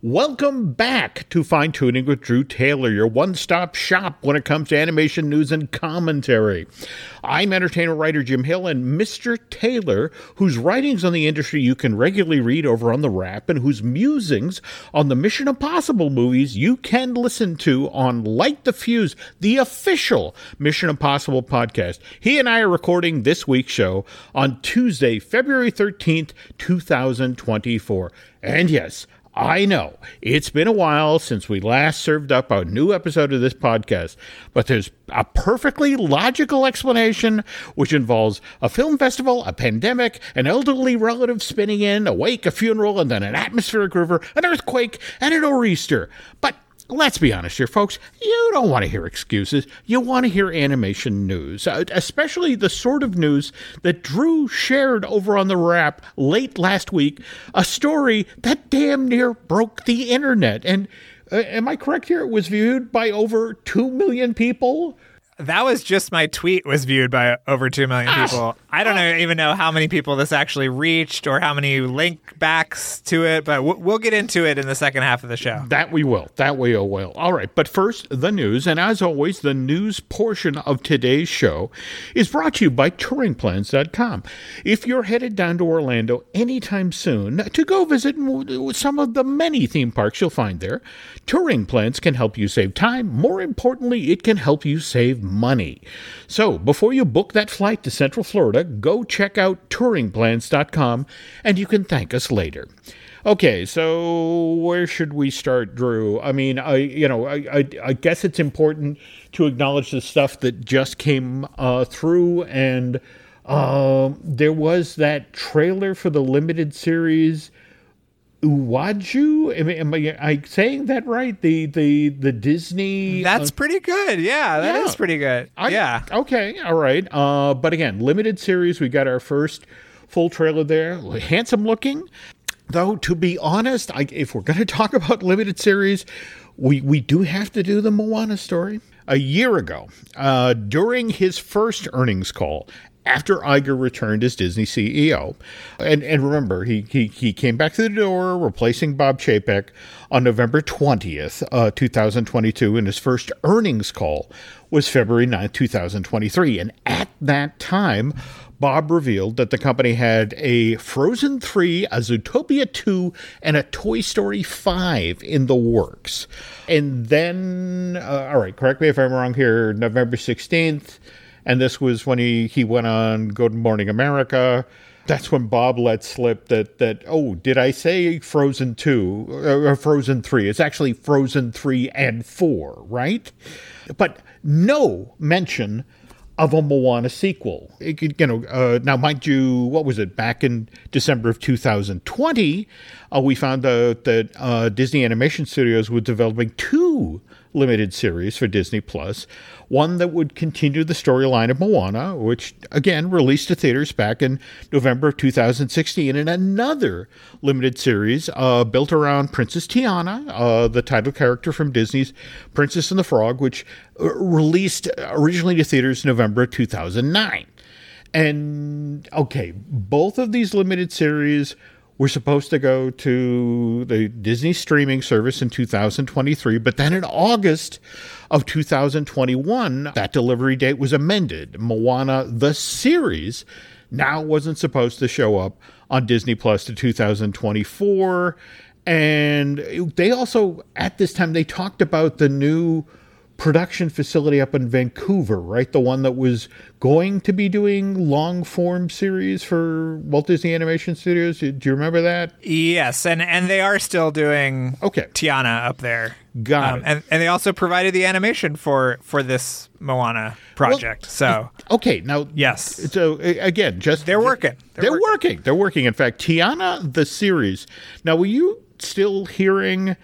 Welcome back to Fine Tuning with Drew Taylor, your one stop shop when it comes to animation news and commentary. I'm entertainer writer Jim Hill and Mr. Taylor, whose writings on the industry you can regularly read over on The Wrap and whose musings on the Mission Impossible movies you can listen to on Light the Fuse, the official Mission Impossible podcast. He and I are recording this week's show on Tuesday, February 13th, 2024. And yes, I know it's been a while since we last served up a new episode of this podcast, but there's a perfectly logical explanation which involves a film festival, a pandemic, an elderly relative spinning in, a wake, a funeral, and then an atmospheric river, an earthquake, and an nor'easter. But let's be honest here, folks. You don't want to hear excuses. You want to hear animation news, uh, especially the sort of news that Drew shared over on the wrap late last week. A story that damn near broke the internet. And uh, am I correct here? It was viewed by over 2 million people. That was just my tweet was viewed by over 2 million ah. people. I don't know, even know how many people this actually reached or how many link backs to it, but w- we'll get into it in the second half of the show. That we will. That we will. All right. But first, the news. And as always, the news portion of today's show is brought to you by TouringPlans.com. If you're headed down to Orlando anytime soon to go visit some of the many theme parks you'll find there, Touring Plans can help you save time. More importantly, it can help you save money. So before you book that flight to Central Florida, go check out touringplans.com and you can thank us later. Okay, so where should we start, Drew? I mean, I you know, I I, I guess it's important to acknowledge the stuff that just came uh, through, and uh, there was that trailer for the limited series Iwaju? Am, am, I, am, I, saying that right? The the the Disney. That's uh, pretty good. Yeah, that yeah. is pretty good. I, yeah. Okay. All right. Uh, but again, limited series. We got our first full trailer there. Handsome looking. Though to be honest, I, if we're going to talk about limited series, we we do have to do the Moana story. A year ago, uh, during his first earnings call, after Iger returned as Disney CEO. And, and remember, he, he, he came back to the door, replacing Bob Chapek on November 20th, uh, 2022, and his first earnings call was February 9th, 2023. And at that time, Bob revealed that the company had a Frozen 3, a Zootopia 2, and a Toy Story 5 in the works. And then, uh, all right, correct me if I'm wrong here, November 16th, and this was when he, he went on Good Morning America. That's when Bob let slip that, that oh, did I say Frozen 2 or Frozen 3? It's actually Frozen 3 and 4, right? But no mention of a Moana sequel. It, you know, uh, now mind you, what was it? Back in December of 2020, uh, we found out that uh, Disney Animation Studios was developing two limited series for Disney One that would continue the storyline of Moana, which again released to theaters back in November of 2016, and another limited series uh, built around Princess Tiana, uh, the title character from Disney's Princess and the Frog, which uh, released originally to theaters in November of 2009. And okay, both of these limited series were supposed to go to the Disney streaming service in 2023, but then in August of 2021, that delivery date was amended. Moana, the series, now wasn't supposed to show up on Disney Plus to 2024. And they also, at this time, they talked about the new production facility up in Vancouver, right? The one that was going to be doing long form series for Walt Disney Animation Studios. Do you remember that? Yes, and and they are still doing okay Tiana up there. Got um, it. And and they also provided the animation for for this Moana project. Well, so okay, now yes. So again, just they're working. They're, they're working. working. They're working. In fact, Tiana the series. Now, were you still hearing?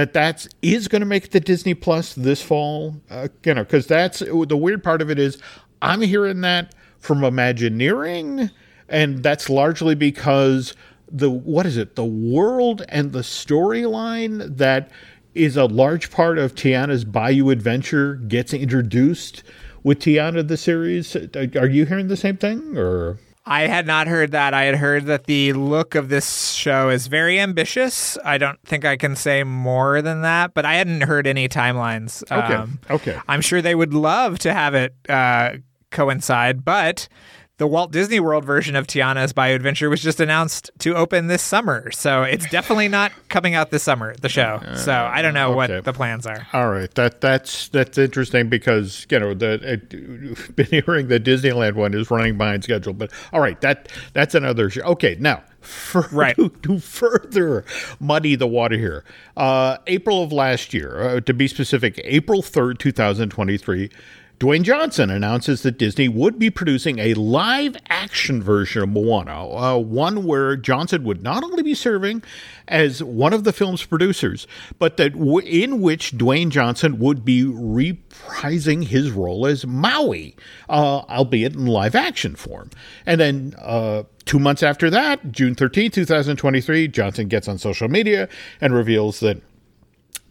That that's is going to make the Disney Plus this fall. Uh, you know, because that's the weird part of it is I'm hearing that from Imagineering, and that's largely because the what is it? The world and the storyline that is a large part of Tiana's Bayou Adventure gets introduced with Tiana the series. Are you hearing the same thing or? I had not heard that. I had heard that the look of this show is very ambitious. I don't think I can say more than that, but I hadn't heard any timelines. Okay. Okay. I'm sure they would love to have it uh, coincide, but the Walt Disney World version of Tiana's Bayou Adventure was just announced to open this summer. So it's definitely not coming out this summer, the show. So I don't know okay. what the plans are. All right, that that's that's interesting because you know the it, been hearing the Disneyland one is running behind schedule, but all right, that that's another show. Okay, now for, Right. to, to further muddy the water here, uh, April of last year, uh, to be specific, April third, two thousand twenty-three. Dwayne Johnson announces that Disney would be producing a live action version of Moana, uh, one where Johnson would not only be serving as one of the film's producers, but that w- in which Dwayne Johnson would be reprising his role as Maui, uh, albeit in live action form. And then uh, two months after that, June 13, 2023, Johnson gets on social media and reveals that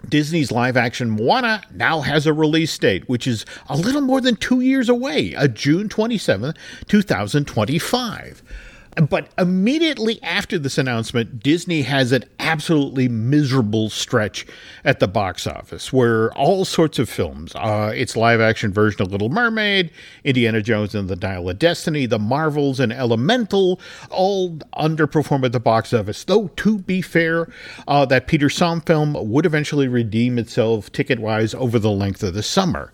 Disney's live action Moana now has a release date, which is a little more than two years away, a June 27th, 2025. But immediately after this announcement, Disney has an absolutely miserable stretch at the box office where all sorts of films, uh, its live action version of Little Mermaid, Indiana Jones and the Dial of Destiny, The Marvels, and Elemental, all underperform at the box office. Though, to be fair, uh, that Peter Sohn film would eventually redeem itself ticket wise over the length of the summer.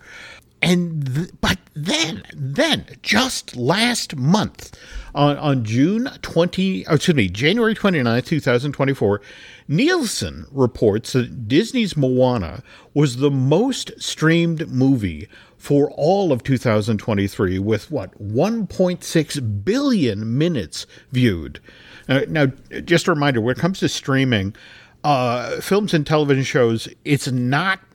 And th- but then, then just last month, on, on June 20, oh, excuse me, January 29, 2024, Nielsen reports that Disney's Moana was the most streamed movie for all of 2023 with what 1.6 billion minutes viewed. Uh, now, just a reminder when it comes to streaming, uh, films and television shows, it's not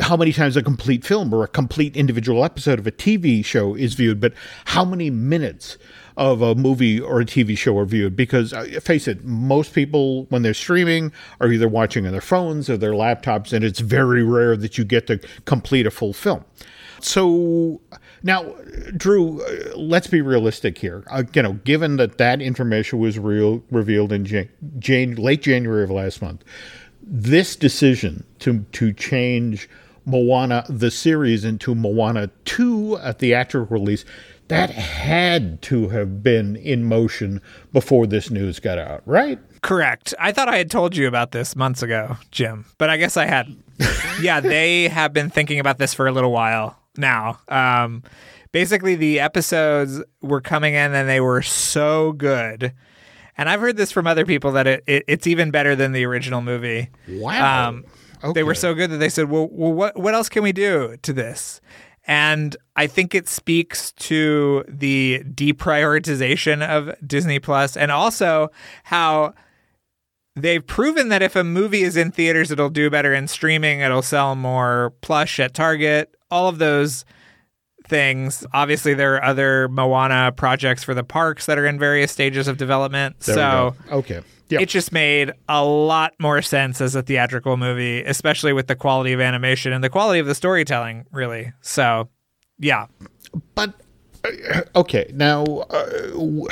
how many times a complete film or a complete individual episode of a TV show is viewed, but how many minutes of a movie or a TV show are viewed. Because uh, face it, most people, when they're streaming, are either watching on their phones or their laptops, and it's very rare that you get to complete a full film. So now, Drew, uh, let's be realistic here. Uh, you know, given that that information was real revealed in Jan- Jan- late January of last month, this decision to to change Moana the series into Moana 2 a theatrical release that had to have been in motion before this news got out, right? Correct. I thought I had told you about this months ago, Jim, but I guess I hadn't. yeah, they have been thinking about this for a little while now. Um, basically, the episodes were coming in and they were so good. And I've heard this from other people that it, it it's even better than the original movie. Wow. Um, They were so good that they said, "Well, well, what what else can we do to this?" And I think it speaks to the deprioritization of Disney Plus, and also how they've proven that if a movie is in theaters, it'll do better in streaming. It'll sell more plush at Target. All of those things. Obviously, there are other Moana projects for the parks that are in various stages of development. There so okay. Yep. it just made a lot more sense as a theatrical movie, especially with the quality of animation and the quality of the storytelling, really. So, yeah. But uh, okay, now uh,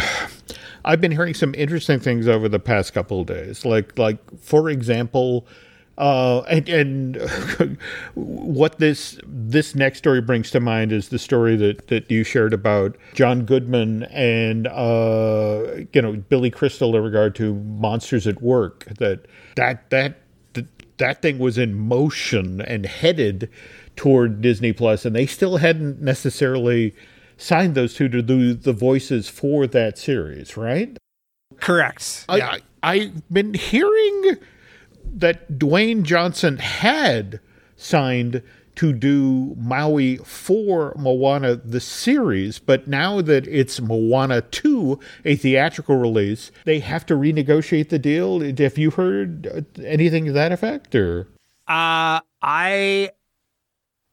I've been hearing some interesting things over the past couple of days. Like, like for example, uh, and and what this this next story brings to mind is the story that that you shared about John Goodman and uh, you know Billy Crystal in regard to Monsters at Work. That that that that, thing was in motion and headed toward Disney Plus, and they still hadn't necessarily signed those two to do the voices for that series, right? Correct. I, I, I've been hearing that Dwayne Johnson had signed to do Maui for Moana the series, but now that it's Moana 2, a theatrical release, they have to renegotiate the deal. Have you heard anything to that effect or Uh, I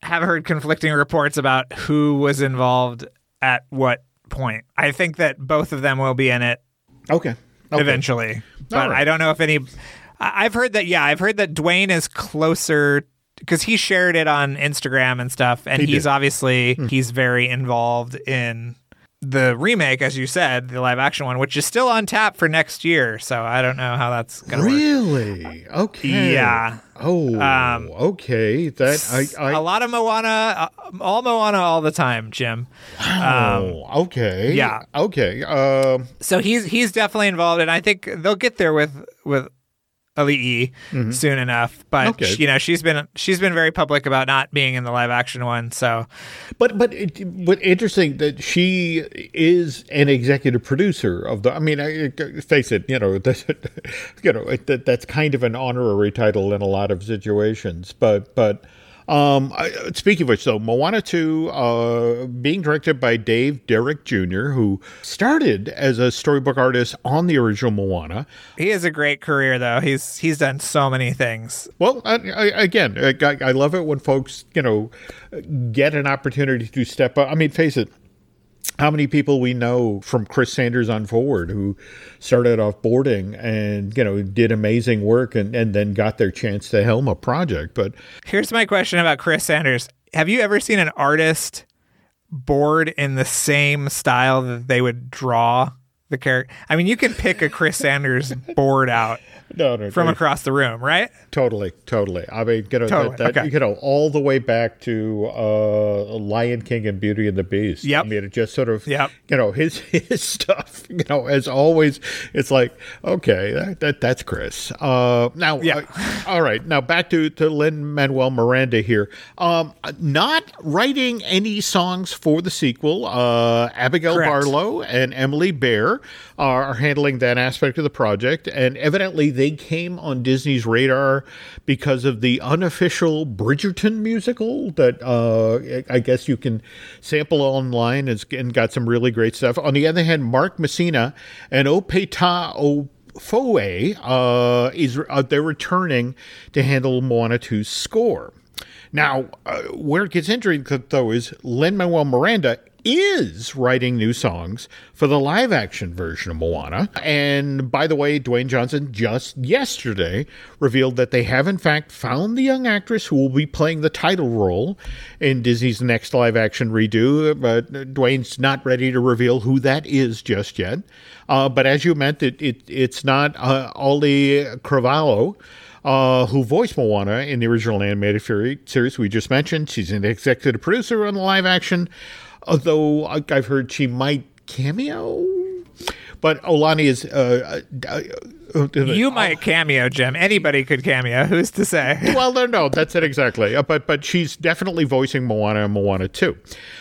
have heard conflicting reports about who was involved at what point. I think that both of them will be in it Okay. okay. eventually, but right. I don't know if any. I- I've heard that. Yeah, I've heard that Dwayne is closer because he shared it on Instagram and stuff, and He he's did. Obviously he's very involved in the remake, as you said, the live action one, which is still on tap for next year. So I don't know how that's gonna work. Really? Okay. Yeah. Oh. Um, okay. That I. I a lot of Moana, uh, all Moana, all the time, Jim. oh. Okay. yeah. Okay. Um. So he's he's definitely involved, and I think they'll get there with with Auli'i soon enough. But Mm-hmm. Okay. you know, she's been she's been very public about not being in the live action one. So But but it, but interesting that she is an executive producer of the. I mean, I, I- face it, you know, that, you know that, that's kind of an honorary title in a lot of situations. But but um, I, speaking of which, though, Moana two, uh, being directed by Dave Derrick Jr., who started as a storybook artist on the original Moana. he has a great career, though. He's he's done so many things. Well, I, I, again, I, I love it when folks, you know, get an opportunity to step up. I mean, face it, how many people we know from Chris Sanders on forward who started off boarding and, you know, did amazing work and, and then got their chance to helm a project. But Here's my question about Chris Sanders. Have you ever seen an artist board in the same style that they would draw the character? I mean, you can pick a Chris Sanders board out no, no, from no, across the room, right? totally, totally. I mean, you know, Totally, that, that, okay. you know, all the way back to uh, Lion King and Beauty and the Beast. Yeah, I mean, it just sort of, Yep. you know, his his stuff. You know, as always, it's like, okay, that, that that's Chris. Uh, now, Yeah. uh, all right, now back to to Lin Manuel Miranda here. Um, not writing any songs for the sequel. Uh, Abigail Correct. Barlow and Emily Bear are, are handling that aspect of the project, and evidently they came on Disney's radar because of the unofficial Bridgerton musical that uh, I guess you can sample online and, got some really great stuff. On the other hand, Mark Mancina and Opeta O. Foe uh, is uh, they're returning to handle Moana 2's score. Now, uh, where it gets interesting though is Lin Manuel Miranda is writing new songs for the live action version of Moana. And by the way, Dwayne Johnson just yesterday revealed that they have in fact found the young actress who will be playing the title role in Disney's next live action redo. But Dwayne's not ready to reveal who that is just yet. Uh, but as you meant, it, it it's not uh, Auli'i Cravalho uh, who voiced Moana in the original animated series we just mentioned. She's an executive producer on the live action, although I- I've heard she might cameo. But Olani is. Uh, uh, uh, You might cameo, Jim. Anybody could cameo. Who's to say? well, no, no, that's it exactly. Uh, but but she's definitely voicing Moana and Moana 2.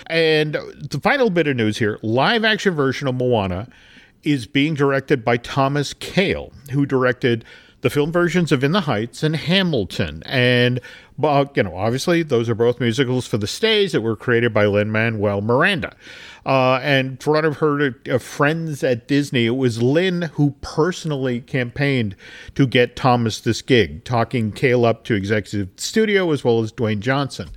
And the final bit of news here: live action version of Moana is being directed by Thomas Kail, who directed the film versions of In the Heights and Hamilton. And uh, you know, obviously, those are both musicals for the stage that were created by Lin Manuel Miranda. Uh, and for what of her of friends at Disney, it was Lin who personally campaigned to get Thomas this gig, talking Kail up to executive studio as well as Dwayne Johnson.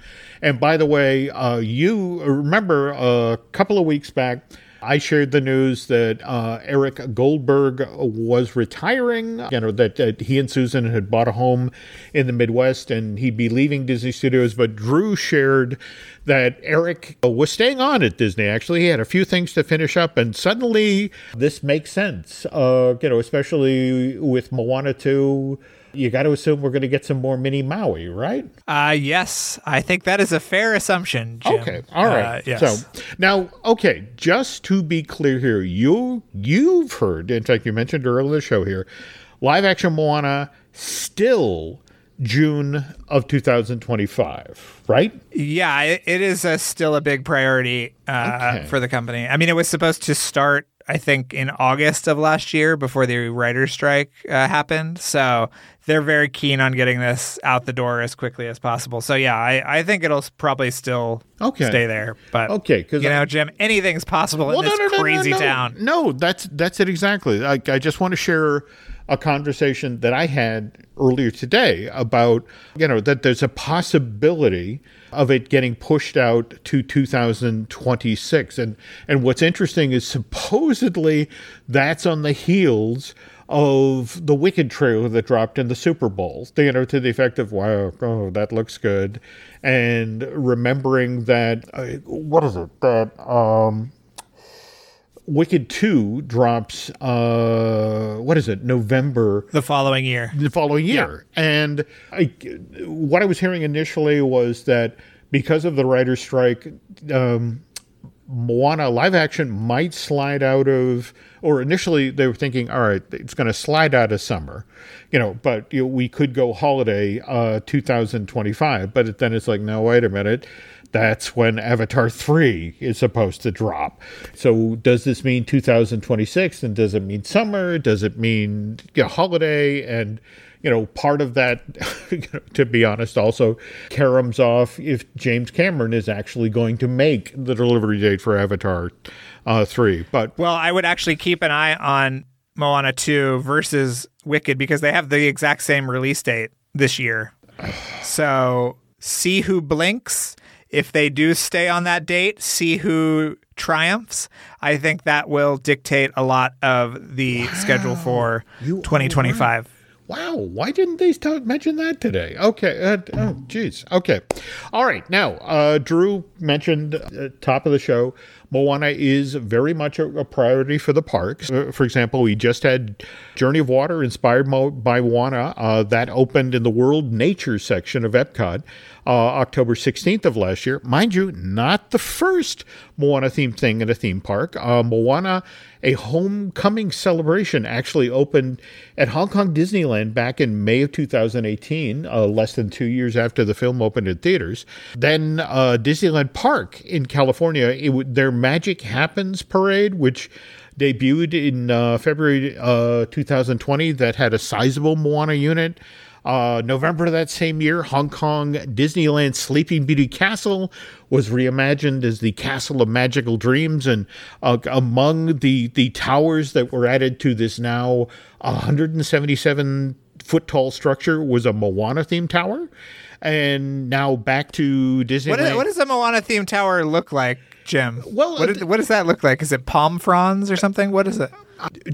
And by the way, uh, you remember a couple of weeks back, I shared the news that uh, Eric Goldberg was retiring. You know that, that he and Susan had bought a home in the Midwest, and he'd be leaving Disney Studios. But Drew shared that Eric was staying on at Disney. Actually, he had a few things to finish up, and suddenly this makes sense. Uh, you know, especially with Moana two. You got to assume we're going to get some more mini Maui, right? Uh, yes, I think that is a fair assumption, Jim. Okay, all right. Uh, yes. So now, okay, just to be clear here, you you've heard, in fact, you mentioned earlier in the show here, live action Moana still June of 2025, right? Yeah, it, it is a, still a big priority uh, Okay. for the company. I mean, it was supposed to start, I think, in August of last year before the writer's strike uh, happened. So they're very keen on getting this out the door as quickly as possible. So yeah, I, I think it'll probably still Okay. stay there. But Okay, 'cause you I- know, Jim, anything's possible in this crazy no. town. No, that's that's it exactly. I, I just want to share a conversation that I had earlier today about you know that there's a possibility of it getting pushed out to 2026 and and what's interesting is supposedly that's on the heels of the Wicked trailer that dropped in the Super Bowl, you know, to the effect of "Wow, oh, that looks good," and remembering that uh, what is it that um, Wicked 2 drops, uh, what is it, November The following year. the following year. And I, what I was hearing initially was that because of the writer's strike, um, Moana live action might slide out of, or initially they were thinking, all right, it's going to slide out of summer, you know, but you know, we could go holiday uh, 2025. But then it's like, no, wait a minute. That's when Avatar 3 is supposed to drop. So, does this mean 2026? And does it mean summer? Does it mean you know, holiday? And you know, part of that, to be honest, also caroms off if James Cameron is actually going to make the delivery date for Avatar uh, 3. But Well, I would actually keep an eye on Moana 2 versus Wicked because they have the exact same release date this year. So see who blinks. If they do stay on that date, see who triumphs. I think that will dictate a lot of the schedule for You 2025. Wow, why didn't they start mention that today? Okay. Uh, oh, geez. Okay. All right. Now, uh, Drew mentioned uh, top of the show, Moana is very much a, a priority for the parks. Uh, for example, we just had Journey of Water inspired by Moana. Uh, that opened in the World Nature section of Epcot uh, October 16th of last year. Mind you, not the first Moana themed thing in a theme park. Uh, Moana, a homecoming celebration, actually opened at Hong Kong Disneyland back in May of 2018, uh, less than two years after the film opened in theaters. Then uh, Disneyland Park in California, it, their Magic Happens parade, which debuted in uh, February uh, 2020, that had a sizable Moana unit. Uh, November of that same year, Hong Kong Disneyland Sleeping Beauty Castle was reimagined as the Castle of Magical Dreams, and uh, among the the towers that were added to this now 177 foot tall structure was a Moana themed tower. And now back to Disneyland. What, what does a Moana themed tower look like, Jim? Well, what, did- what does that look like? Is it palm fronds or something? What is it?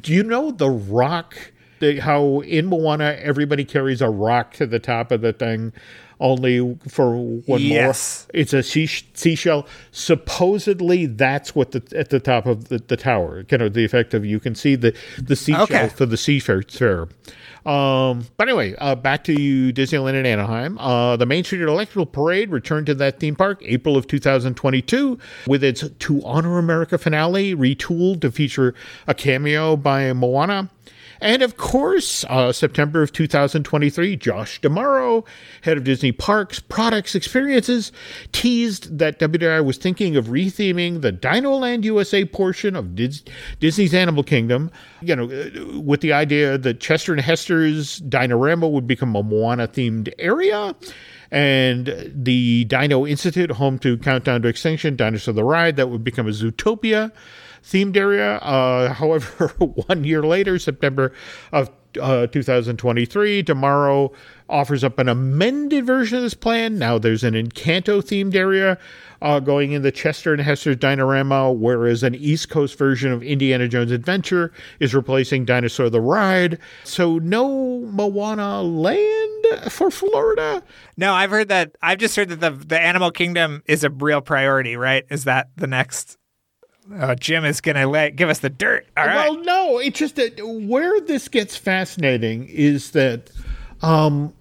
Do you know the rock? The, how in Moana everybody carries a rock to the top of the thing, only for one Yes. more. It's a sea, seashell. Supposedly, that's what the at the top of the, the tower. You know the effect of you can see the the seashell Okay. for the seafarer. Um, but anyway, uh, back to Disneyland in Anaheim. Uh, the Main Street Electrical Parade returned to that theme park April of 2022 with its To Honor America finale retooled to feature a cameo by Moana. And of course, uh, September of 2023, Josh D'Amaro, head of Disney Parks, Products, Experiences, teased that WDI was thinking of retheming the Dinoland USA portion of Dis- Disney's Animal Kingdom, you know, uh, with the idea that Chester and Hester's Dinorama would become a Moana themed area. And the Dino Institute, home to Countdown to Extinction, Dinosaur the Ride, that would become a Zootopia themed area. Uh, however, one year later, September of uh, 2023, D'Amaro offers up an amended version of this plan. Now there's an Encanto themed area uh, going in the Chester and Hester's Dinorama, whereas an East Coast version of Indiana Jones Adventure is replacing Dinosaur the Ride. So no Moana Land for Florida. No, I've heard that. I've just heard that the the Animal Kingdom is a real priority. Right? Is that the next? Uh, Jim is gonna let give us the dirt. All right. Well, no, it's just that where this gets fascinating is that, um,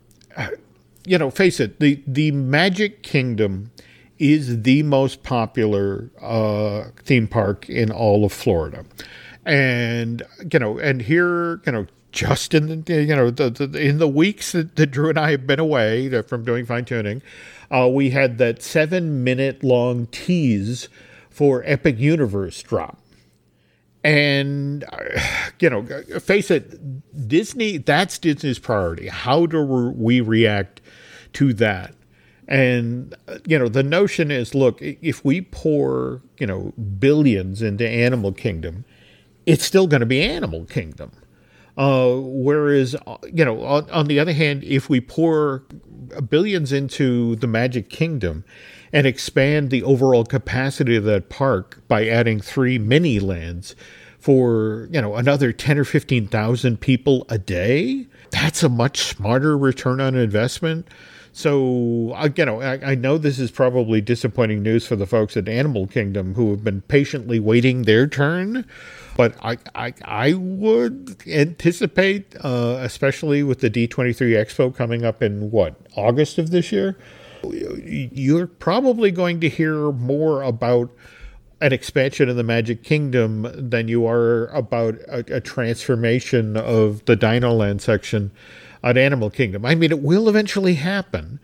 you know, face it, the the Magic Kingdom is the most popular uh, theme park in all of Florida, and you know, and here, you know. Just in the you know the, the in the weeks that, that Drew and I have been away from doing fine tuning, uh, we had that seven minute long tease for Epic Universe drop. And, uh, you know, face it, Disney, that's Disney's priority. How do we react to that? And, you know, the notion is look, if we pour, you know, billions into Animal Kingdom, it's still going to be Animal Kingdom. Uh, whereas, uh, you know, on, on the other hand, if we pour billions into the Magic Kingdom and expand the overall capacity of that park by adding three mini lands, for you know another 10 or 15,000 people a day. That's a much smarter return on investment. So you know I, I, know this is probably disappointing news for the folks at Animal Kingdom who have been patiently waiting their turn but I I, I would anticipate uh, especially with the D23 Expo coming up in what August of this year you're probably going to hear more about an expansion of the Magic Kingdom than you are about a, a transformation of the Dino Land section at Animal Kingdom. I mean, it will eventually happen,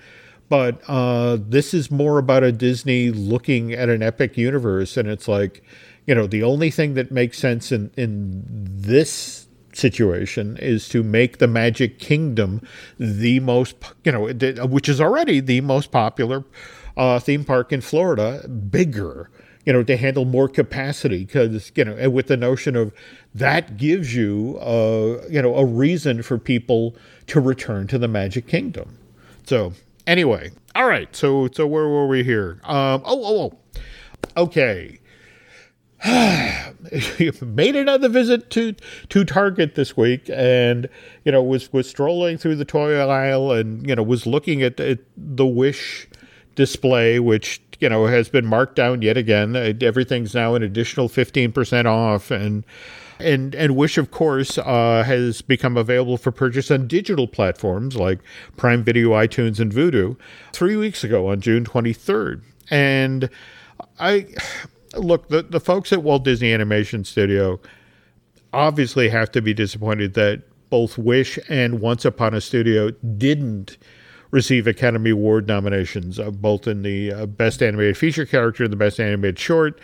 but uh, this is more about a Disney looking at an epic universe, and it's like, you know, the only thing that makes sense in in this situation is to make the Magic Kingdom the most, you know, which is already the most popular uh, theme park in Florida, bigger you know, to handle more capacity because, you know, with the notion of that gives you, uh, you know, a reason for people to return to the Magic Kingdom. So, anyway, all right. So, so where were we here? Um, oh, oh, oh. Okay. made another visit to to Target this week, and you know was was strolling through the toy aisle, and you know was looking at, at the Wish display, which you know has been marked down yet again. Uh, everything's now an additional fifteen percent off, and and and Wish, of course, uh, has become available for purchase on digital platforms like Prime Video, iTunes, and Vudu. Three weeks ago, on June twenty third, and I look the the folks at Walt Disney Animation Studio obviously have to be disappointed that both Wish and Once Upon a Studio didn't receive Academy Award nominations, uh, both in the uh, Best Animated Feature Character and the Best Animated Short.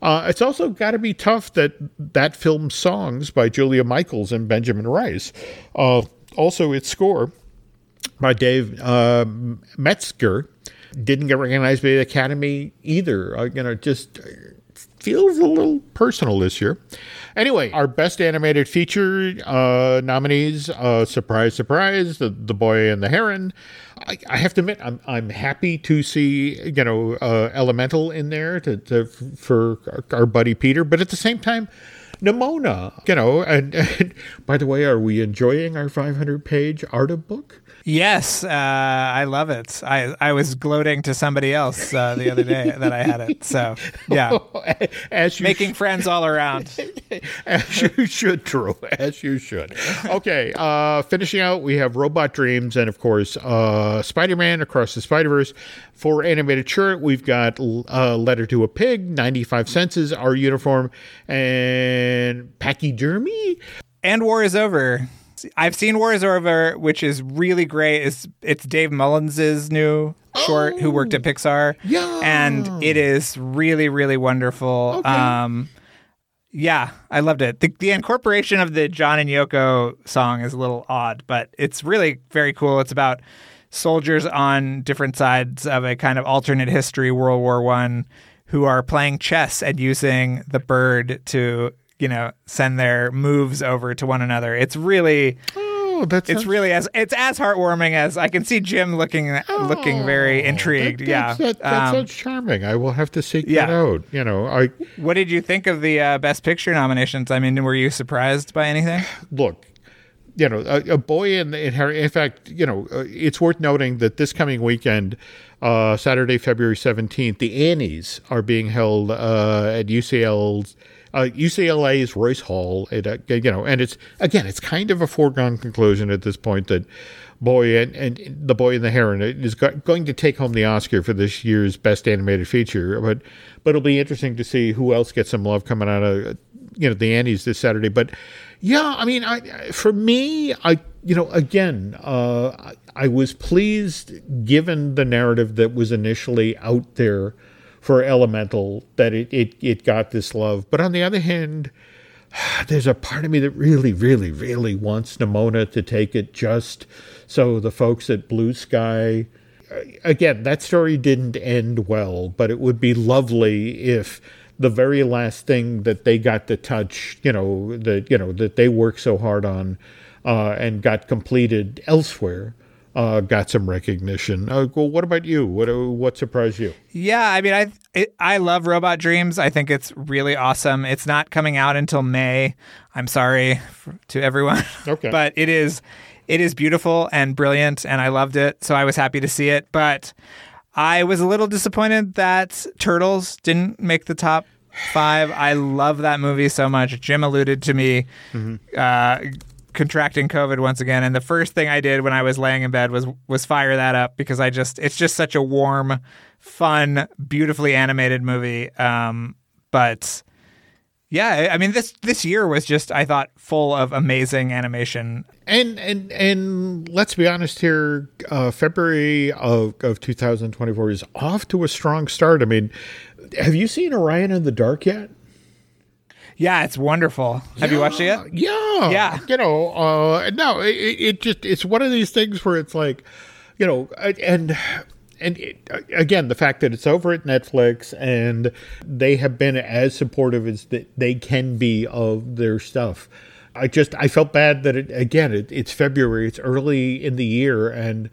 Uh, it's also got to be tough that that film's songs by Julia Michaels and Benjamin Rice, uh, also its score by Dave uh, Metzger, didn't get recognized by the Academy either. Uh, you know, just feels a little personal this year. Anyway, our best animated feature uh, nominees, uh, surprise, surprise, the, the Boy and the Heron. I, I, have to admit, I'm I'm happy to see you know uh, Elemental in there to, to for our buddy Peter, but at the same time. Nimona, you know, and, and by the way, are we enjoying our 500 page Arta book? Yes, uh, I love it. I I was gloating to somebody else uh, the other day that I had it. So yeah, as making sh- friends all around. as you should, Drew. As you should. Okay, uh, finishing out, we have Robot Dreams, and of course, uh, Spider Man Across the Spider Verse. For animated shirt, we've got uh, Letter to a Pig, ninety five senses is our uniform, and Pachyderme. And War is Over. I've seen War is Over, which is really great. It's it's Dave Mullins' new short oh, who worked at oh, Pixar. Yeah. And it is really, really wonderful. Okay. Um yeah, I loved it. The, the incorporation of the John and Yoko song is a little odd, but it's really very cool. It's about soldiers on different sides of a kind of alternate history, World War One, who are playing chess and using the bird to you know send their moves over to one another. It's really oh, that's it's really as it's as heartwarming as I can see Jim looking oh, looking very intrigued. That, yeah, that, that um, sounds charming. I will have to seek yeah. that out. You know, I. What did you think of the uh, best picture nominations? I mean, were you surprised by anything? Look, you know, a, a boy in, in her. In fact, you know, uh, it's worth noting that this coming weekend, uh, Saturday, February seventeenth, the Annies are being held uh, at UCL's uh, UCLA's Royce Hall. It, uh, you know, and it's again, it's kind of a foregone conclusion at this point that Boy and, and the Boy and the Heron is go- going to take home the Oscar for this year's Best Animated Feature. But but it'll be interesting to see who else gets some love coming out of you know the Annies this Saturday. But yeah, I mean, I, for me, I you know again, uh, I, I was pleased given the narrative that was initially out there for Elemental that it, it, it got this love. But on the other hand, there's a part of me that really, really, really wants Nimona to take it just so the folks at Blue Sky. Again, that story didn't end well, but it would be lovely if the very last thing that they got to touch, you know, that you know that they worked so hard on, uh, and got completed elsewhere, uh, got some recognition. Uh, well, what about you? What what surprised you? Yeah, I mean, I it, I love Robot Dreams. I think it's really awesome. It's not coming out until May. I'm sorry for, to everyone. Okay, but it is it is beautiful and brilliant, and I loved it. So I was happy to see it. But I was a little disappointed that Turtles didn't make the top five. I love that movie so much. Jim alluded to me. Mm-hmm. Uh, contracting COVID once again, and the first thing I did when I was laying in bed was was fire that up because I just it's just such a warm, fun, beautifully animated movie. Um, but yeah, I mean this this year was just I thought full of amazing animation. And and and let's be honest here, uh, February of of 2024 is off to a strong start. I mean, have you seen Orion and the Dark yet? Yeah, it's wonderful. Have you watched it yet? Yeah, yeah. You know, uh, no, it, it just it's one of these things where it's like, you know, and and it, again, the fact that it's over at Netflix and they have been as supportive as that they can be of their stuff. I just I felt bad that it again it, it's February it's early in the year and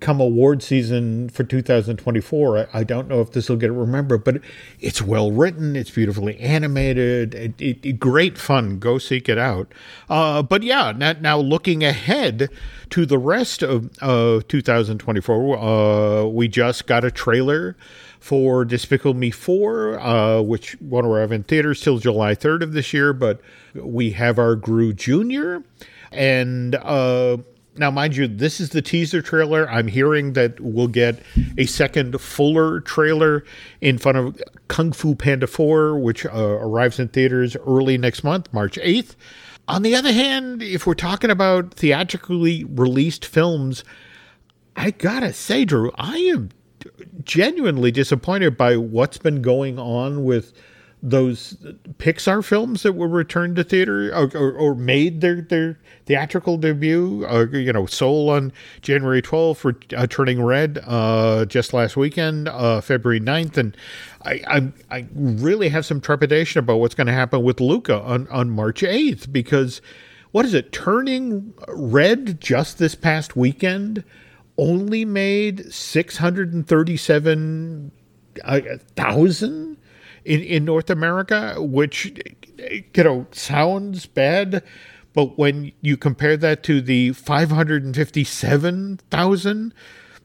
come award season for 2024 I, I don't know if this will get remembered but it's well written it's beautifully animated it, it, great fun go seek it out. Uh, but yeah now, now looking ahead to the rest of uh, 2024 uh, we just got a trailer for Despicable Me 4, uh, which won't arrive in theaters till July 3rd of this year, but we have our Gru Jr. And uh, now, mind you, this is the teaser trailer. I'm hearing that we'll get a second fuller trailer in front of Kung Fu Panda 4, which uh, arrives in theaters early next month, March 8th. On the other hand, if we're talking about theatrically released films, I gotta say, Drew, I am genuinely disappointed by what's been going on with those Pixar films that were returned to theater or, or, or made their, their theatrical debut. Uh, you know, Soul on January 12th for uh, Turning Red uh, just last weekend, uh, February 9th. And I, I, I really have some trepidation about what's going to happen with Luca on, on March 8th because what is it, Turning Red just this past weekend? Only made 637,000 uh, in, in North America, which, you know, sounds bad. But when you compare that to the 557,000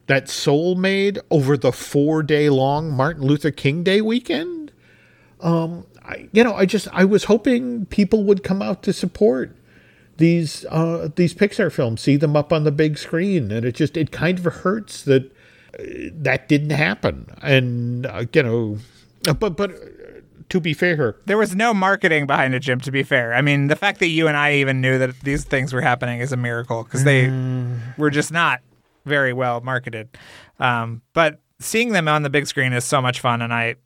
that Soul made over the four day long Martin Luther King Day weekend, um, I, you know, I just, I was hoping people would come out to support these uh, these Pixar films, see them up on the big screen, and it just it kind of hurts that uh, that didn't happen. And uh, you know, uh, but but uh, to be fair, there was no marketing behind it, Jim. To be fair, I mean, the fact that you and I even knew that these things were happening is a miracle because they mm. were just not very well marketed. Um, but seeing them on the big screen is so much fun, and I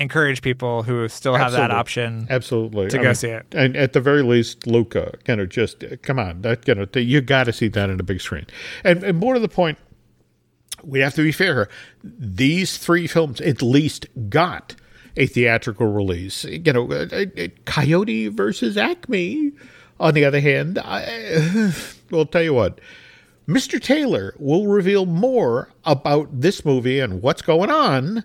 encourage people who still have Absolutely. that option Absolutely. to I go mean, see it. And at the very least, Luca, you know, just come on, that you know, you got to see that in a big screen. And, and more to the point, we have to be fair. These three films at least got a theatrical release. You know, uh, uh, Coyote versus Acme. On the other hand, I, will tell you what. Mr. Taylor will reveal more about this movie and what's going on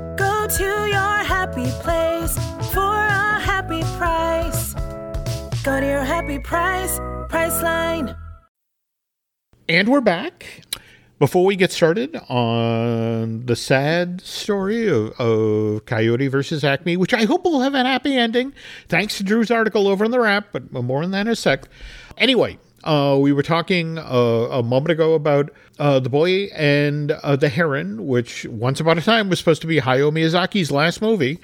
Go to your happy place for a happy price. Go to your happy price, Priceline. And we're back. Before we get started on the sad story of, of, Coyote versus Acme, which I hope will have a happy ending, thanks to Drew's article over in the Wrap, but more on that in a sec. Anyway, uh, we were talking uh, a moment ago about uh, The Boy and uh, the Heron, which once upon a time was supposed to be Hayao Miyazaki's last movie.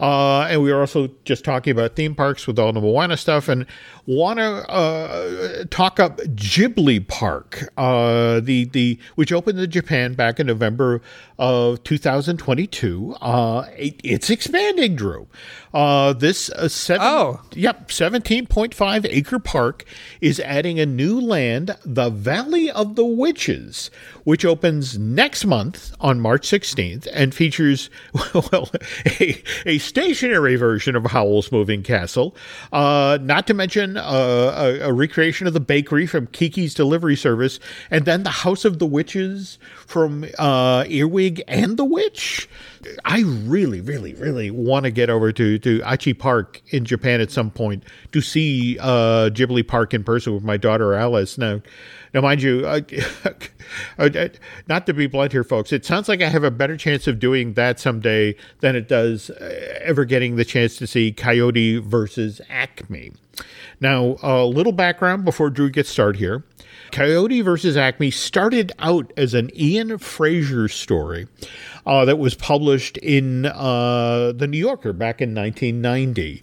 Uh, and we were also just talking about theme parks with all the Moana stuff, and want to uh, talk up Ghibli Park, uh, the the which opened in Japan back in November of 2022. Uh, it, it's expanding, Drew. Uh, this uh, seven, Oh. yep, 17.5 acre park is adding a new land, the Valley of the Witches, which opens next month on March 16th and features, well, a, a stationary version of Howl's Moving Castle, uh, not to mention uh, a, a recreation of the bakery from Kiki's Delivery Service, and then the House of the Witches from uh, Earwig and the Witch. I really, really, really want to get over to, to Aichi Park in Japan at some point to see uh, Ghibli Park in person with my daughter Alice. Now, now, mind you, uh, not to be blunt here, folks, it sounds like I have a better chance of doing that someday than it does uh, ever getting the chance to see Coyote versus Acme. Now, a little background before Drew gets started here. Coyote versus Acme started out as an Ian Frazier story uh, that was published in uh, the New Yorker back in 1990,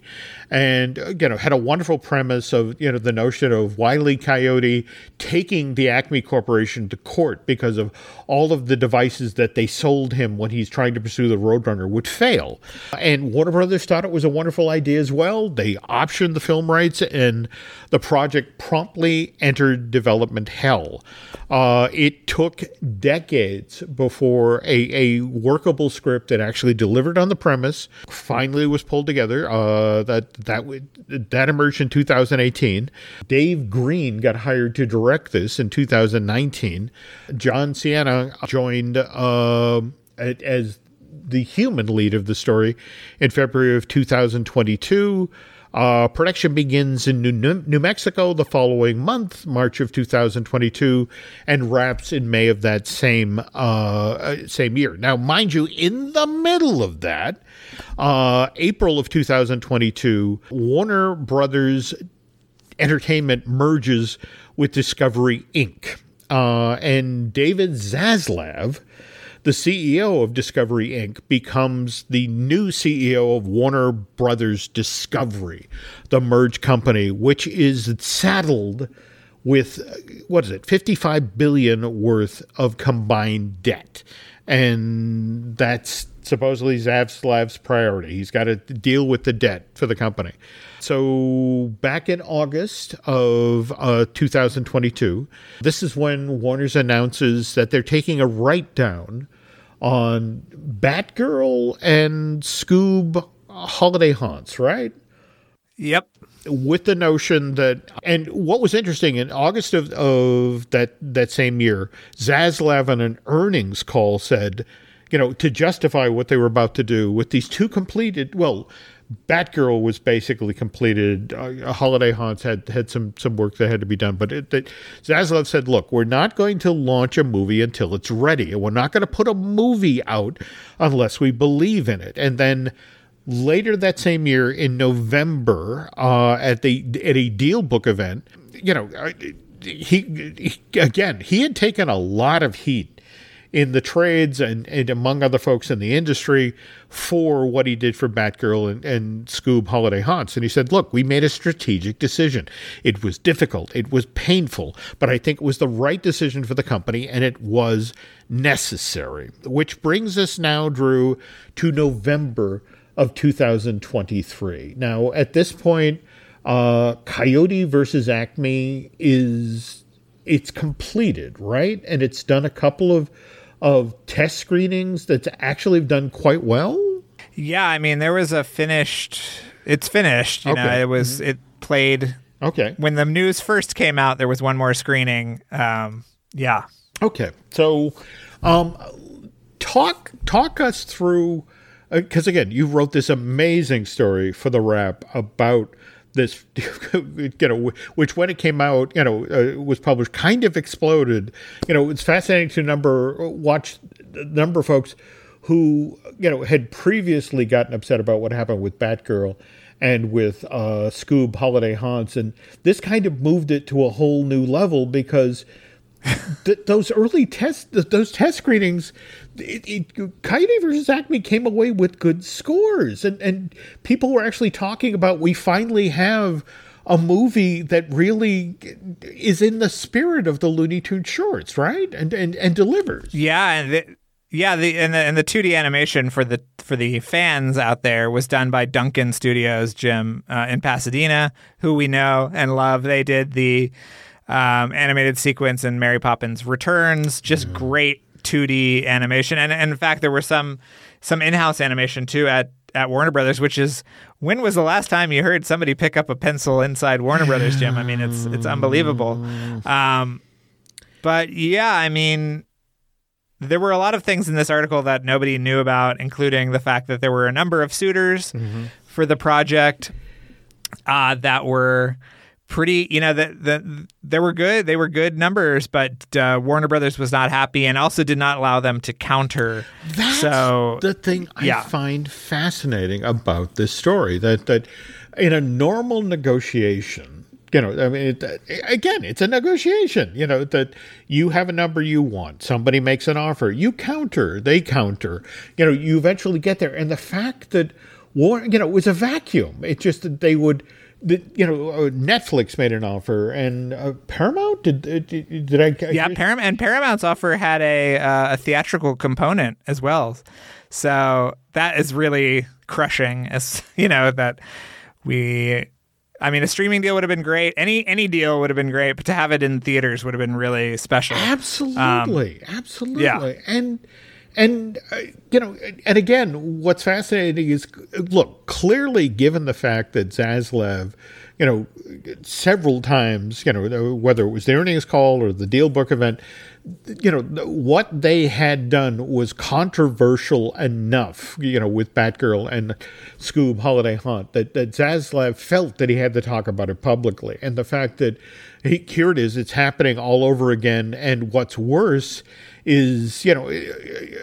and uh, you know had a wonderful premise of you know the notion of Wile E. Coyote taking the Acme Corporation to court because of all of the devices that they sold him when he's trying to pursue the Roadrunner would fail, and Warner Brothers thought it was a wonderful idea as well. They optioned the film rights, and the project promptly entered development hell. Uh, it took decades before a, a workable script that actually delivered on the premise finally was pulled together. Uh, that that that emerged in 2018. Dave Green got hired to direct this in 2019. John Cena joined uh, as the human lead of the story in February of 2022. Uh, production begins in New, New Mexico the following month, March of 2022, and wraps in May of that same uh, same year. Now, mind you, in the middle of that, uh, April of 2022, Warner Brothers Entertainment merges with Discovery Inc. Uh, and David Zaslav, the CEO of Discovery Inc., becomes the new CEO of Warner Brothers Discovery, the merged company, which is saddled with what is it, 55 billion worth of combined debt. And that's supposedly Zaslav's priority. He's got to deal with the debt for the company. So, back in August of uh, 2022, this is when Warner's announces that they're taking a write down on Batgirl and Scoob Holiday Haunts, right? Yep. with the notion that and what was interesting in August of, of that that same year, Zaslav on an earnings call said, you know, to justify what they were about to do with these two completed well, Batgirl was basically completed. Uh, Holiday Haunts had had some some work that had to be done, but it, it, Zaslav said, "Look, we're not going to launch a movie until it's ready, and we're not going to put a movie out unless we believe in it." And then later that same year in November uh, at the at a DealBook event, you know, he, he again he had taken a lot of heat in the trades and, and among other folks in the industry for what he did for Batgirl and, and Scoob Holiday Haunts. And he said, Look, we made a strategic decision. It was difficult, it was painful, but I think it was the right decision for the company and it was necessary. Which brings us now, Drew, to November of 2023. Now, at this point, uh, Coyote versus Acme is it's completed, right? And it's done a couple of of test screenings that's actually have done quite well. Yeah, I mean, there was a finished. It's finished. You know, Okay. it was it played Okay. when the news first came out. There was one more screening. Um, yeah. Okay. So, um, talk talk us through because again, you wrote this amazing story for the Wrap about this, you know, which when it came out, you know, uh, was published, kind of exploded. You know, it's fascinating to number watch the number of folks who you know had previously gotten upset about what happened with Batgirl and with uh, Scoob Holiday Haunts, and this kind of moved it to a whole new level because th- those early test th- those test screenings, it, it, versus Acme came away with good scores, and and people were actually talking about we finally have a movie that really is in the spirit of the Looney Tune shorts, right? And and and delivers. Yeah, and the, yeah, the and the and the 2D animation for the for the fans out there was done by Duncan Studios, Jim uh, in Pasadena, who we know and love. They did the um, animated sequence in Mary Poppins Returns, just great 2D animation, and, and in fact there were some some in-house animation too at at Warner Brothers, which is when was the last time you heard somebody pick up a pencil inside Warner Brothers, Jim? I mean, it's it's unbelievable. Um, but yeah, I mean, there were a lot of things in this article that nobody knew about, including the fact that there were a number of suitors for the project uh, that were pretty you know that the, they were good they were good numbers but uh, warner brothers was not happy and also did not allow them to counter That's so the thing I yeah. find fascinating about this story that that in a normal negotiation, you know, I mean, it, again, it's a negotiation. You know that you have a number you want, somebody makes an offer, you counter, they counter. You know, you eventually get there, and the fact that war, you know, it was a vacuum. it just that they would. That, You know, uh, Netflix made an offer, and uh, Paramount did. Did, did I? yeah Param- and paramount's offer had a uh, a theatrical component as well so that is really crushing as you know that we I mean, a streaming deal would have been great. Any any deal would have been great, but to have it in theaters would have been really special. Absolutely, absolutely, Um, yeah. and and uh, you know, and again, what's fascinating is look clearly, given the fact that Zaslav, you know, several times, you know, whether it was the earnings call or the DealBook event, you know, what they had done was controversial enough, you know, with Batgirl and Scoob Holiday Haunt that, that Zaslav felt that he had to talk about it publicly. And the fact that he, here it is, it's happening all over again. And what's worse is, you know,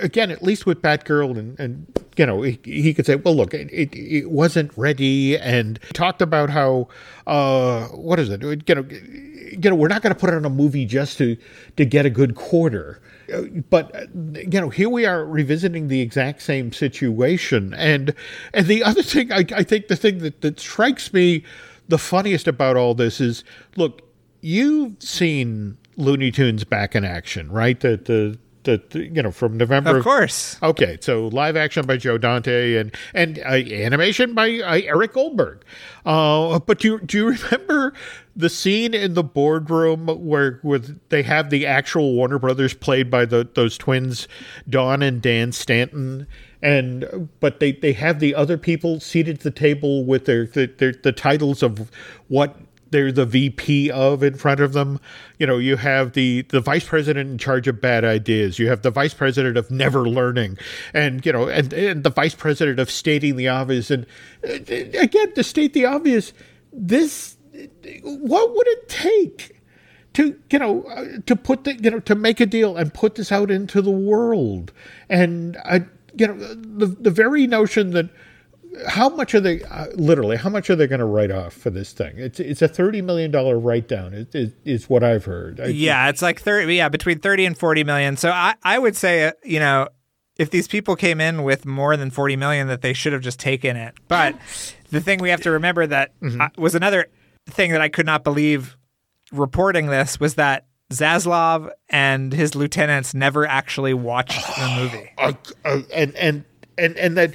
again, at least with Batgirl and, and you know, he, he could say, well, look, it, it, wasn't ready. And talked about how, uh, what is it? You know, you know, we're not going to put it on a movie just to to get a good quarter. Uh, But you know, here we are revisiting the exact same situation, and and the other thing, I, I think the thing that that strikes me the funniest about all this is, look, you've seen Looney Tunes back in action, right? The the that you know from November Of course. Okay, so live action by Joe Dante and and uh, animation by uh, Eric Goldberg. Uh, but do you, do you remember the scene in the boardroom where with they have the actual Warner Brothers played by the those twins Don and Dan Stanton? And but they, they have the other people seated at the table with their, their the titles of what they're the VP of in front of them. You know, you have the the vice president in charge of bad ideas. You have the vice president of never learning, and you know, and, and the vice president of stating the obvious. And uh, again, to state the obvious, this what would it take? to you know uh, to put the you know to make a deal and put this out into the world and uh, you know the the very notion that how much are they uh, literally how much are they going to write off for this thing it's it's a 30 million dollar write down is, is, is what i've heard I- Yeah, it's like 30 yeah, between 30 and 40 million. So I I would say, uh, you know, if these people came in with more than 40 million that they should have just taken it. But the thing we have to remember that uh, was another thing that I could not believe reporting this was that Zaslav and his lieutenants never actually watched the movie. uh, and and and and that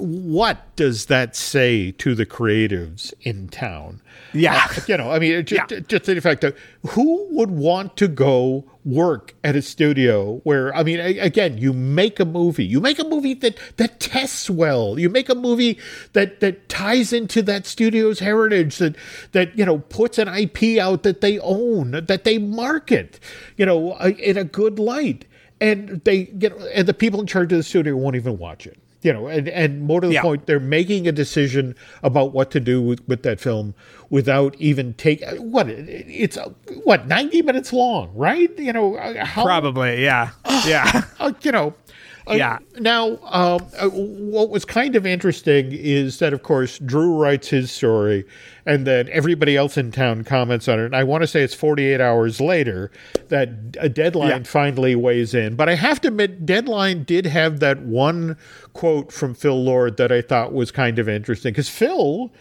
what does that say to the creatives in town? Yeah. Uh, you know i mean just, Yeah. just the fact that who would want to go work at a studio where i mean again you make a movie. You make a movie that that tests well. You make a movie that that ties into that studio's heritage that that you know puts an ip out that they own that they market you know uh, in a good light. And they get and the people in charge of the studio won't even watch it you know and and more to the Yeah. point they're making a decision about what to do with, with that film without even take what it's uh, what 90 minutes long right you know uh, how Probably, yeah. Yeah. uh, you know Uh, Yeah. Now, um, uh, what was kind of interesting is that, of course, Drew writes his story, and then everybody else in town comments on it. And I want to say it's 48 hours later that a deadline Yeah. finally weighs in. But I have to admit, Deadline did have that one quote from Phil Lord that I thought was kind of interesting because Phil.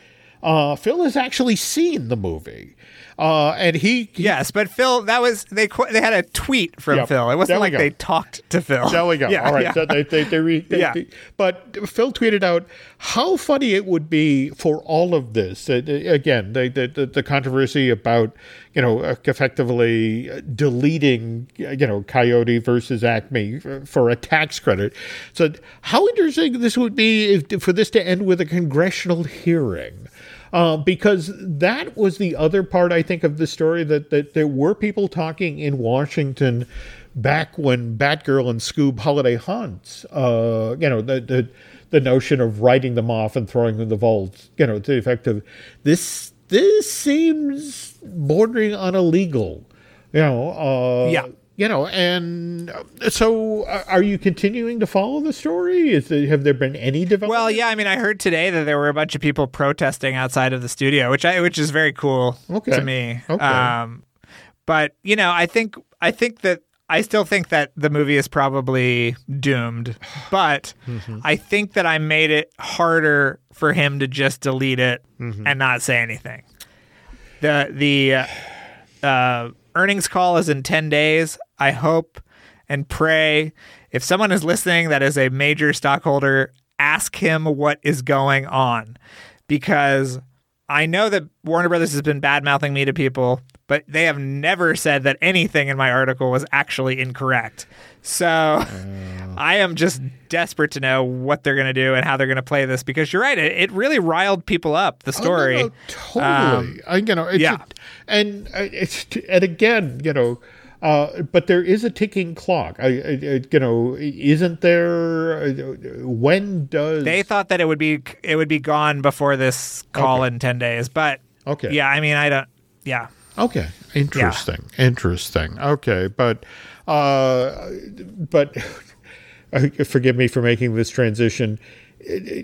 Uh, Phil has actually seen the movie, uh, and he, he Yes, but Phil, that was they. They had a tweet from Yep. Phil. It wasn't like go. they talked to Phil. There we go. Yeah, All right. yeah. So they, they, they, re, they, Yeah. but Phil tweeted out how funny it would be for all of this. Uh, again, the, the, the, controversy about, you know, uh, effectively deleting, you know, Coyote versus Acme for, for a tax credit. So, how interesting this would be if, for this to end with a congressional hearing. Uh, because that was the other part, I think, of the story that, that there were people talking in Washington back when Batgirl and Scoob holiday hunts, uh, you know, the, the the notion of writing them off and throwing them in the vault, you know, to the effect of this this seems bordering on illegal, you know. Uh, Yeah. You know, and uh, so uh, are you continuing to follow the story? Is there, have there been any development? Well, yeah, I mean, I heard today that there were a bunch of people protesting outside of the studio, which I which is very cool Okay. to me. Okay. Um, but you know, I think I think that I still think that the movie is probably doomed, but Mm-hmm. I think that I made it harder for him to just delete it Mm-hmm. and not say anything. The the uh, uh, earnings call is in 10 days. I hope and pray if someone is listening that is a major stockholder, ask him what is going on because I know that Warner Brothers has been bad mouthing me to people, but they have never said that anything in my article was actually incorrect. So I am just desperate to know what they're going to do and how they're going to play this because you're right. It, it really riled people up, the story. Oh, no, no, totally. Um, I, you know, it's yeah. and uh, it's and again, you know, uh, but there is a ticking clock. I, I, you know, isn't there? When does They thought that it would be it would be gone before this call Okay. in 10 days, but Okay. Yeah, I mean, I don't yeah. Okay, interesting, interesting. Okay, but uh, but forgive me for making this transition.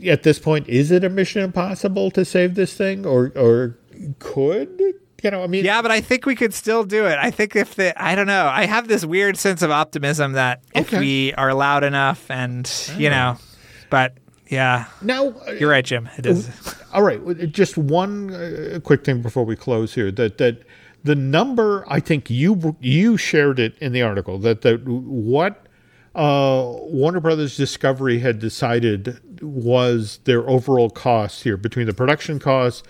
At this point, is it a mission impossible to save this thing, or or could you know? I mean, Yeah, but I think we could still do it. I think if the I don't know. I have this weird sense of optimism that if Okay. we are loud enough and, you know, but yeah. Now uh, You're right, Jim. It is. All right, just one uh, quick thing before we close here. That that the number I think you you shared it in the article that that what uh, Warner Brothers Discovery had decided was their overall cost here between the production costs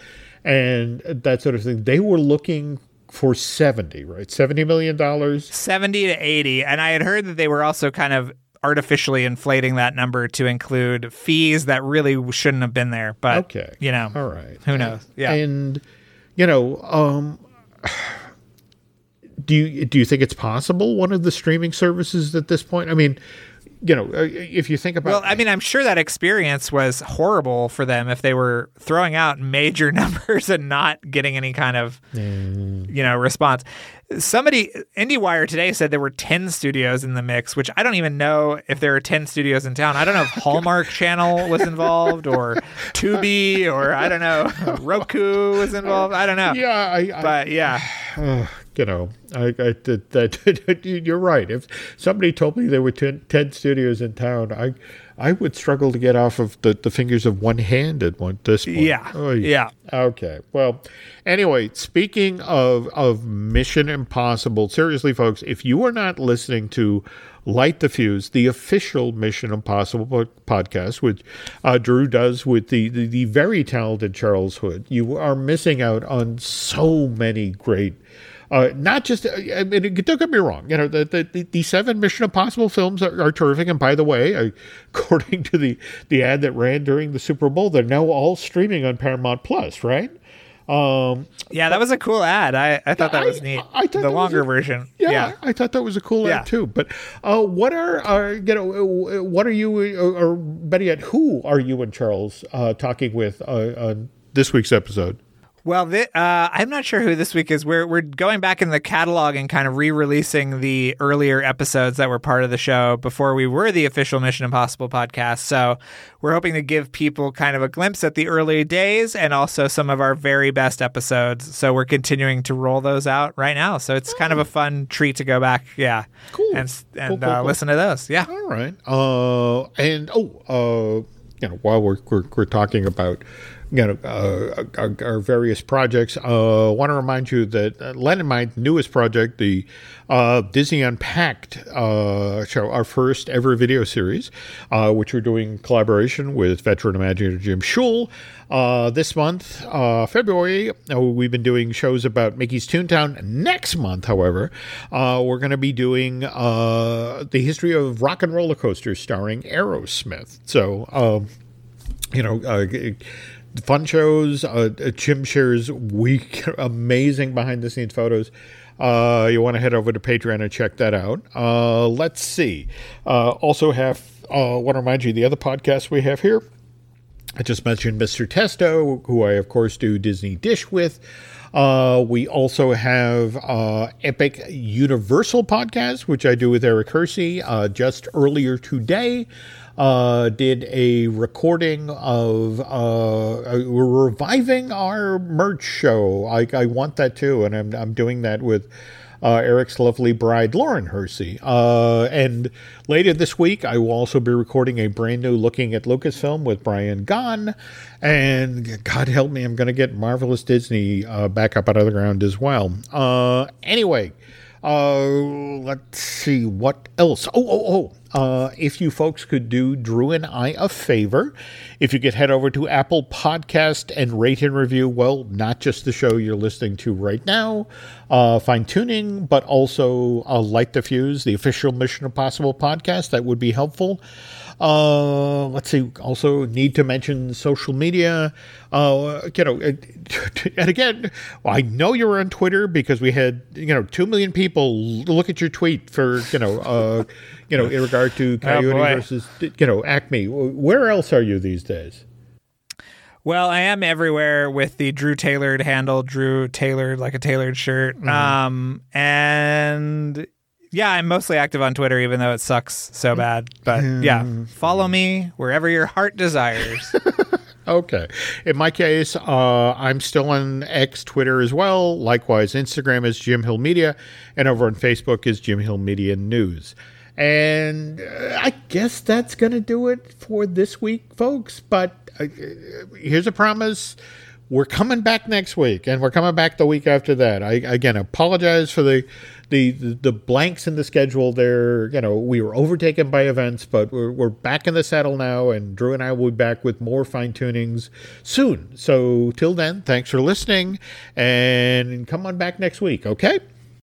and that sort of thing. They were looking for seventy, right? Seventy million dollars. 70 to 80 and i had heard that they were also kind of artificially inflating that number to include fees that really shouldn't have been there but Okay. you know All right. who knows yeah And you know, um do you do you think it's possible one of the streaming services at this point? I mean, you know, uh, if you think about well i mean i'm sure that experience was horrible for them if they were throwing out major numbers and not getting any kind of you know response. Somebody indiewire today said there were 10 studios in the mix which i don't even know if there are 10 studios in town. I don't know if hallmark channel was involved or tubi or i don't know roku was involved. I don't know. Yeah, I, I but yeah you know, I, I that, that you're right. If somebody told me there were 10, 10 studios in town, I I would struggle to get off of the, the fingers of one hand at one this point. Yeah, Oy. yeah. Okay. Well, anyway, speaking of of Mission Impossible, seriously, folks, if you are not listening to Light the Fuse, the official Mission Impossible podcast, which uh, Drew does with the, the the very talented Charles Hood, you are missing out on so many great. Uh, not just, I mean, don't get me wrong. You know, the the, the, seven Mission Impossible films are, are terrific. And by the way, uh, according to the the ad that ran during the Super Bowl, they're now all streaming on Paramount Plus, right? Um, yeah that was a cool ad i, I thought that I- was neat I thought the longer a- version yeah, yeah I thought that was a cool Yeah. ad too. But uh, what are, are you know, uh, what are you, uh, or better yet, who are you and Charles uh, talking with uh, on this week's episode? Well, thi- uh, I'm not sure who this week is. We're we're going back in the catalog and kind of re-releasing the earlier episodes that were part of the show before we were the official Mission Impossible podcast. So we're hoping to give people kind of a glimpse at the early days and also some of our very best episodes. So we're continuing to roll those out right now. So it's kind of a fun treat to go back, yeah, Cool. and and Cool, cool, uh, cool. listen to those. Yeah. All right. Uh, and oh, uh, you know, while we're we're, we're talking about you know uh, our, our various projects, uh, want to remind you that Len and my newest project, the uh, Disney Unpacked uh, show, our first ever video series, uh, which we're doing in collaboration with veteran imaginator Jim Shull. Uh, this month, February, we've been doing shows about Mickey's Toontown. Next month, however, we're going to be doing the history of rock and roller coasters starring Aerosmith. So, um, you know, uh, fun shows. Uh, uh, Jim shares week amazing behind the scenes photos. Uh, you want to head over to Patreon and check that out. Uh, let's see. Uh, also have uh, want to remind you the other podcast we have here. I just mentioned Mr. Testa, who I, of course, do Disney Dish with. Uh, we also have uh, Epic Universal Podcast, which I do with Eric Hersey. Uh, just earlier today, uh, did a recording of uh, reviving our merch show. I, I want that too, and I'm I'm doing that with uh, Eric's lovely bride, Lauren Hersey. Uh, and later this week, I will also be recording a brand new Looking at Lucasfilm with Brian Gahn. And God help me, I'm going to get Marvelous Disney uh, back up out of the ground as well. Uh, anyway, uh, let's see what else. Oh, oh, oh. Uh, if you folks could do Drew and I a favor, if you could head over to Apple Podcast and rate and review, well, not just the show you're listening to right now, uh, fine tuning, but also uh, Light the Fuse, the official Mission Impossible podcast. That would be helpful. Uh, let's see. Also, need to mention social media. Uh, you know, and again, I know you were on Twitter because we had you know two million people look at your tweet for you know uh, you know in regard to Coyote boy. versus you know Acme. Where else are you these days? Well, I am everywhere with the Drew tailored handle, Drew tailored like a tailored shirt. Um, and yeah, I'm mostly active on Twitter, even though it sucks so bad. But yeah, follow me wherever your heart desires. Okay. In my case, uh, I'm still on X, Twitter as well. Likewise, Instagram is Jim Hill Media, and over on Facebook is Jim Hill Media News. And uh, I guess that's going to do it for this week, folks. But uh, here's a promise. We're coming back next week, and we're coming back the week after that. I again apologize for the the blanks in the schedule. There, you know, we were overtaken by events, but we're we're back in the saddle now, and Drew and I will be back with more fine tunings soon. So till then, thanks for listening, and come on back next week. Okay.